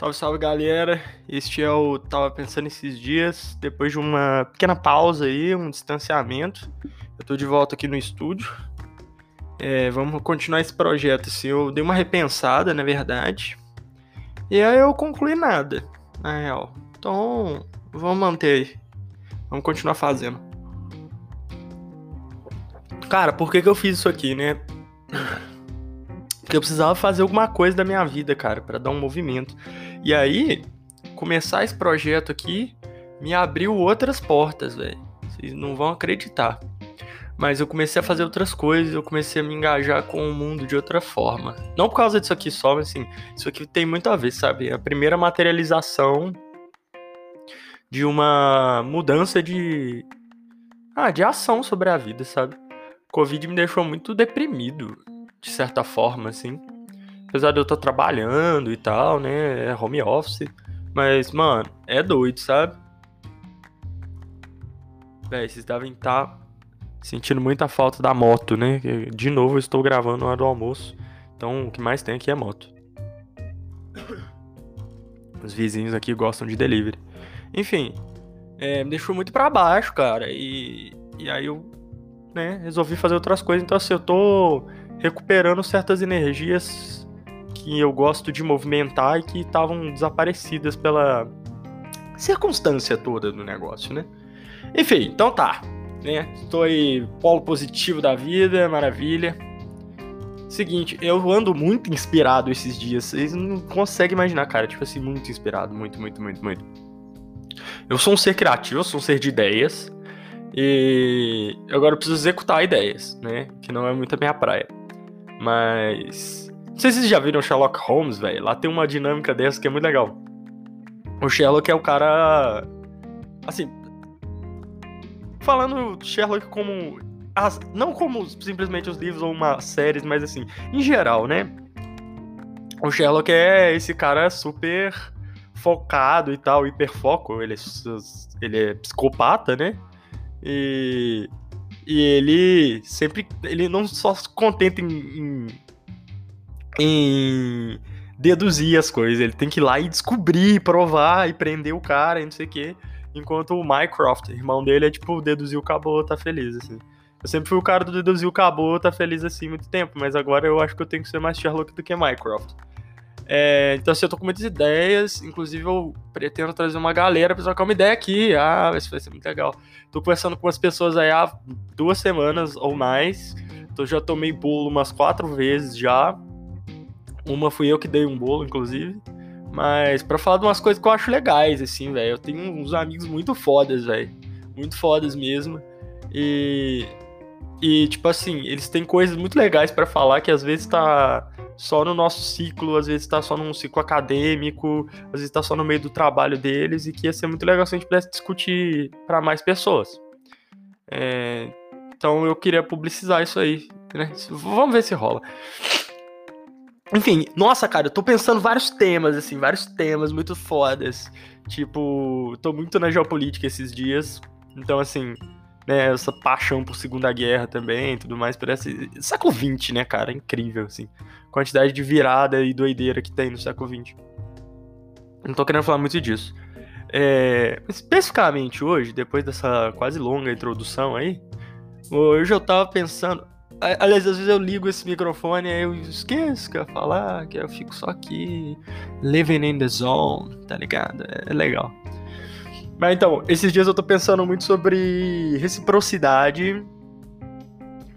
Salve, salve galera. Este é o Tava Pensando esses dias, depois de uma pequena pausa aí, um distanciamento. Eu tô de volta aqui no estúdio. É, vamos continuar esse projeto. Assim, eu dei uma repensada, na verdade. E aí eu concluí nada, na real. Então, vamos manter aí. Vamos continuar fazendo. Cara, por que, que eu fiz isso aqui, né? Porque eu precisava fazer alguma coisa da minha vida, cara, para dar um movimento. E aí, começar esse projeto aqui me abriu outras portas, velho. Vocês não vão acreditar. Mas eu comecei a fazer outras coisas, eu comecei a me engajar com o mundo de outra forma. Não por causa disso aqui só, mas assim, isso aqui tem muito a ver, sabe? A primeira materialização de uma mudança de. Ah, de ação sobre a vida, sabe? Covid me deixou muito deprimido de certa forma, assim. Apesar de eu estar trabalhando e tal, né? É home office. Mas, mano, é doido, sabe? Véi, vocês devem estar tá sentindo muita falta da moto, né? De novo, eu estou gravando na hora do almoço. Então, o que mais tem aqui é moto. Os vizinhos aqui gostam de delivery. Enfim, é, me deixou muito para baixo, cara. E, e aí eu né, resolvi fazer outras coisas. Então, assim, eu tô recuperando certas energias que eu gosto de movimentar e que estavam desaparecidas pela circunstância toda do negócio, né? Enfim, então tá, né? Estou aí polo positivo da vida, maravilha. Seguinte, eu ando muito inspirado esses dias. Vocês não conseguem imaginar, cara. Tipo assim, muito inspirado. Muito, muito, muito, muito. Eu sou um ser criativo, eu sou um ser de ideias. E agora eu preciso executar ideias, né? Que não é muito a minha praia. Mas. Não sei se vocês já viram Sherlock Holmes, velho. Lá tem uma dinâmica dessa que é muito legal. O Sherlock é o cara. Assim. Falando Sherlock como. As, não como simplesmente os livros ou uma séries, mas assim, em geral, né? O Sherlock é esse cara super focado e tal, hiperfoco. Ele é, ele é psicopata, né? E e ele sempre. Ele não só se contenta em, em, em, deduzir as coisas, ele tem que ir lá e descobrir, provar e prender o cara e não sei o quê. Enquanto o Mycroft, irmão dele, é tipo, deduziu, acabou, tá feliz, assim. Eu sempre fui o cara do deduziu, acabou, tá feliz assim muito tempo, mas agora eu acho que eu tenho que ser mais Sherlock do que Mycroft. É, então, assim, eu tô com muitas ideias. Inclusive, eu pretendo trazer uma galera pra trocar uma ideia aqui. Ah, isso vai ser muito legal. Tô conversando com umas pessoas aí há duas semanas ou mais. Então, já tomei bolo umas quatro vezes já. Uma fui eu que dei um bolo, inclusive. Mas para falar de umas coisas que eu acho legais, assim, velho. Eu tenho uns amigos muito fodas, velho. Muito fodas mesmo. E. E, tipo assim, eles têm coisas muito legais para falar que às vezes tá só no nosso ciclo, às vezes está só num ciclo acadêmico, às vezes está só no meio do trabalho deles e que ia ser muito legal se a gente pudesse discutir para mais pessoas. É, então eu queria publicizar isso aí, né? Vamos ver se rola. Enfim, nossa, cara, eu tô pensando vários temas, assim, vários temas muito fodas. Tipo, tô muito na geopolítica esses dias. Então, assim, né, essa paixão por Segunda Guerra também, tudo mais, parece século XX, né, cara, incrível assim, quantidade de virada e doideira que tem no século XX. Não tô querendo falar muito disso. É, especificamente hoje, depois dessa quase longa introdução aí, hoje eu tava pensando, aliás, às vezes eu ligo esse microfone e eu esqueço que eu ia falar, que eu fico só aqui living in the zone, tá ligado? É legal. Mas então, esses dias eu tô pensando muito sobre reciprocidade,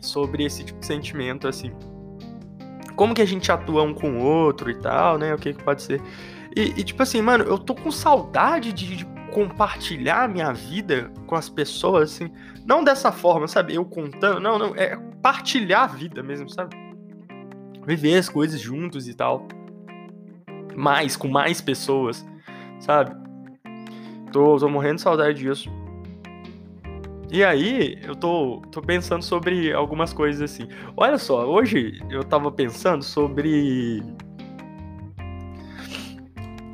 sobre esse tipo de sentimento, assim. Como que a gente atua um com o outro e tal, né? O que que pode ser. E, e tipo assim, mano, eu tô com saudade de, de compartilhar minha vida com as pessoas, assim. Não dessa forma, sabe? Eu contando. Não, não. É partilhar a vida mesmo, sabe? Viver as coisas juntos e tal. Mais, com mais pessoas, sabe? Tô, tô morrendo de saudade disso. E aí, eu tô, tô pensando sobre algumas coisas assim. Olha só, hoje eu tava pensando sobre.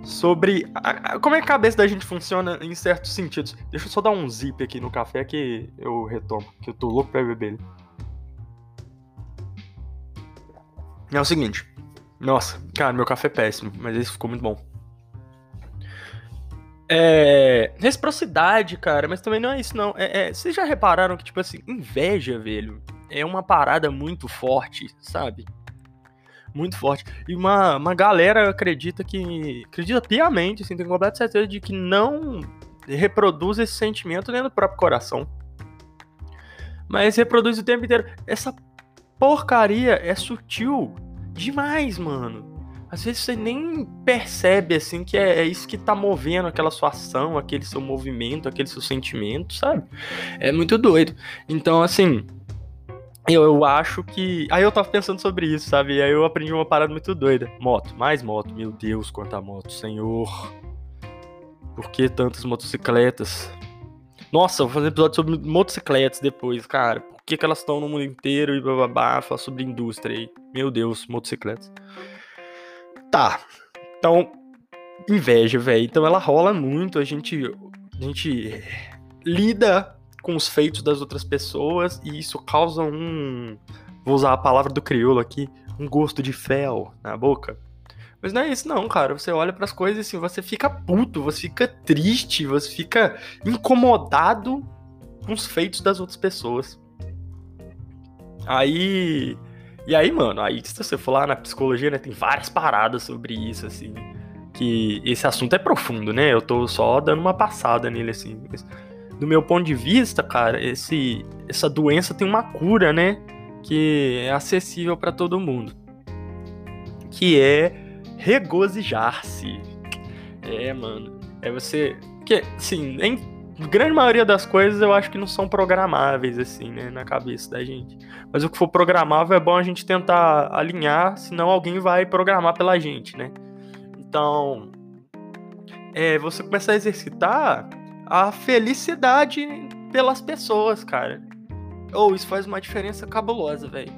Sobre a, a, como é que a cabeça da gente funciona em certos sentidos. Deixa eu só dar um zip aqui no café que eu retomo, que eu tô louco pra beber ele. É o seguinte. Nossa, cara, meu café é péssimo, mas esse ficou muito bom. É. Reciprocidade, cara, mas também não é isso, não. É, é, vocês já repararam que, tipo assim, inveja, velho, é uma parada muito forte, sabe? Muito forte. E uma, uma galera acredita que. Acredita piamente, assim, tem completa certeza de que não reproduz esse sentimento dentro do próprio coração. Mas reproduz o tempo inteiro. Essa porcaria é sutil demais, mano. Às vezes você nem percebe, assim, que é, é, isso que tá movendo aquela sua ação, aquele seu movimento, aquele seu sentimento, sabe? É muito doido. Então, assim, eu, eu acho que. Aí eu tava pensando sobre isso, sabe? E aí eu aprendi uma parada muito doida. Moto, mais moto. Meu Deus, quanta moto, senhor. Por que tantas motocicletas? Nossa, vou fazer episódio sobre motocicletas depois, cara. Por que, que elas estão no mundo inteiro e bababá, falar sobre indústria aí. Meu Deus, motocicletas. Tá. Então, inveja, velho. Então ela rola muito, a gente a gente lida com os feitos das outras pessoas e isso causa um vou usar a palavra do crioulo aqui, um gosto de fel na boca. Mas não é isso não, cara. Você olha para as coisas assim, você fica puto, você fica triste, você fica incomodado com os feitos das outras pessoas. Aí e aí, mano, aí se você for lá na psicologia, né, tem várias paradas sobre isso, assim. Que esse assunto é profundo, né? Eu tô só dando uma passada nele, assim. Mas, do meu ponto de vista, cara, esse, essa doença tem uma cura, né? Que é acessível para todo mundo. Que é regozijar-se. É, mano. É você. Que, assim, em grande maioria das coisas eu acho que não são programáveis, assim, né, na cabeça da gente. Mas o que for programável é bom a gente tentar alinhar, senão alguém vai programar pela gente, né? Então, é você começar a exercitar a felicidade pelas pessoas, cara. Ou oh, isso faz uma diferença cabulosa, velho.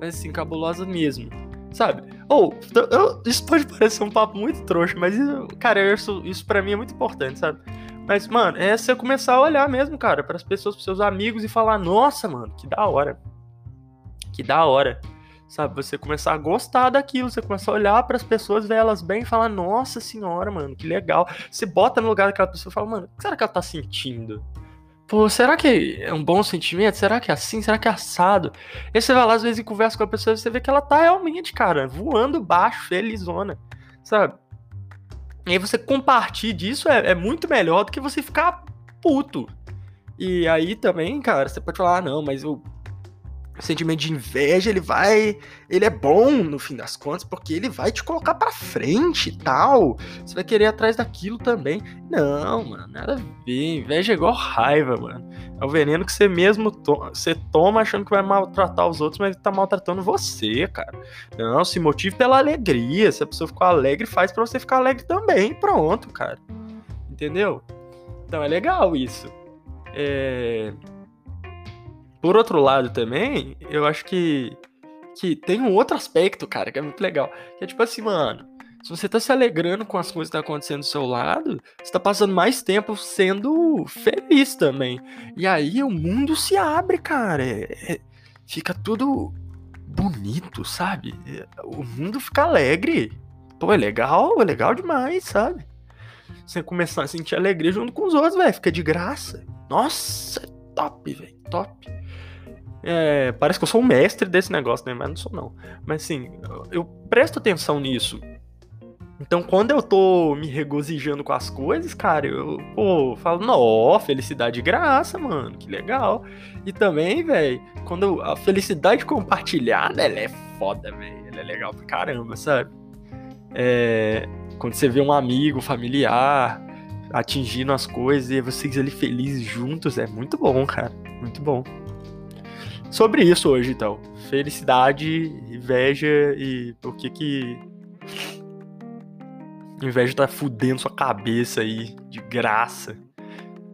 Mas assim, cabulosa mesmo. Sabe? Ou, oh, isso pode parecer um papo muito trouxa, mas, cara, isso, isso para mim é muito importante, sabe? Mas, mano, é você começar a olhar mesmo, cara, para as pessoas, pros seus amigos e falar: nossa, mano, que da hora. Que da hora. Sabe? Você começar a gostar daquilo, você começar a olhar para as pessoas, ver elas bem e falar: nossa senhora, mano, que legal. Você bota no lugar daquela pessoa e fala: mano, o que será que ela tá sentindo? Pô, será que é um bom sentimento? Será que é assim? Será que é assado? E você vai lá, às vezes, e conversa com a pessoa e você vê que ela tá realmente, cara, voando baixo, felizona, sabe? E aí você compartilhar disso é, é muito melhor do que você ficar puto. E aí também, cara, você pode falar, ah, não, mas eu sentimento de inveja, ele vai. Ele é bom no fim das contas, porque ele vai te colocar pra frente e tal. Você vai querer ir atrás daquilo também. Não, mano, nada a ver. Inveja é igual raiva, mano. É o veneno que você mesmo to você toma achando que vai maltratar os outros, mas tá maltratando você, cara. Não, se motive pela alegria. Se a pessoa ficou alegre, faz para você ficar alegre também. Pronto, cara. Entendeu? Então é legal isso. É. Por outro lado também, eu acho que, que tem um outro aspecto, cara, que é muito legal. Que é tipo assim, mano, se você tá se alegrando com as coisas que tá acontecendo do seu lado, você tá passando mais tempo sendo feliz também. E aí o mundo se abre, cara. É, é, fica tudo bonito, sabe? O mundo fica alegre. Pô, é legal, é legal demais, sabe? Você começar a sentir alegria junto com os outros, velho. Fica de graça. Nossa, é top, velho. Top. É, parece que eu sou um mestre desse negócio, né? Mas não sou, não. Mas assim, eu presto atenção nisso. Então, quando eu tô me regozijando com as coisas, cara, eu, pô, falo, nó, felicidade de graça, mano, que legal. E também, velho, quando a felicidade compartilhada, ela é foda, velho, ela é legal pra caramba, sabe? É, quando você vê um amigo, familiar, atingindo as coisas e vocês ali felizes juntos, é muito bom, cara, muito bom sobre isso hoje, então. Felicidade, inveja e por que que inveja tá fudendo sua cabeça aí de graça.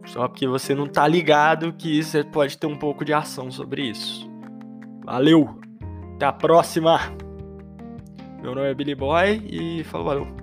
Só porque você não tá ligado que você pode ter um pouco de ação sobre isso. Valeu! Até a próxima! Meu nome é Billy Boy e falou, valeu!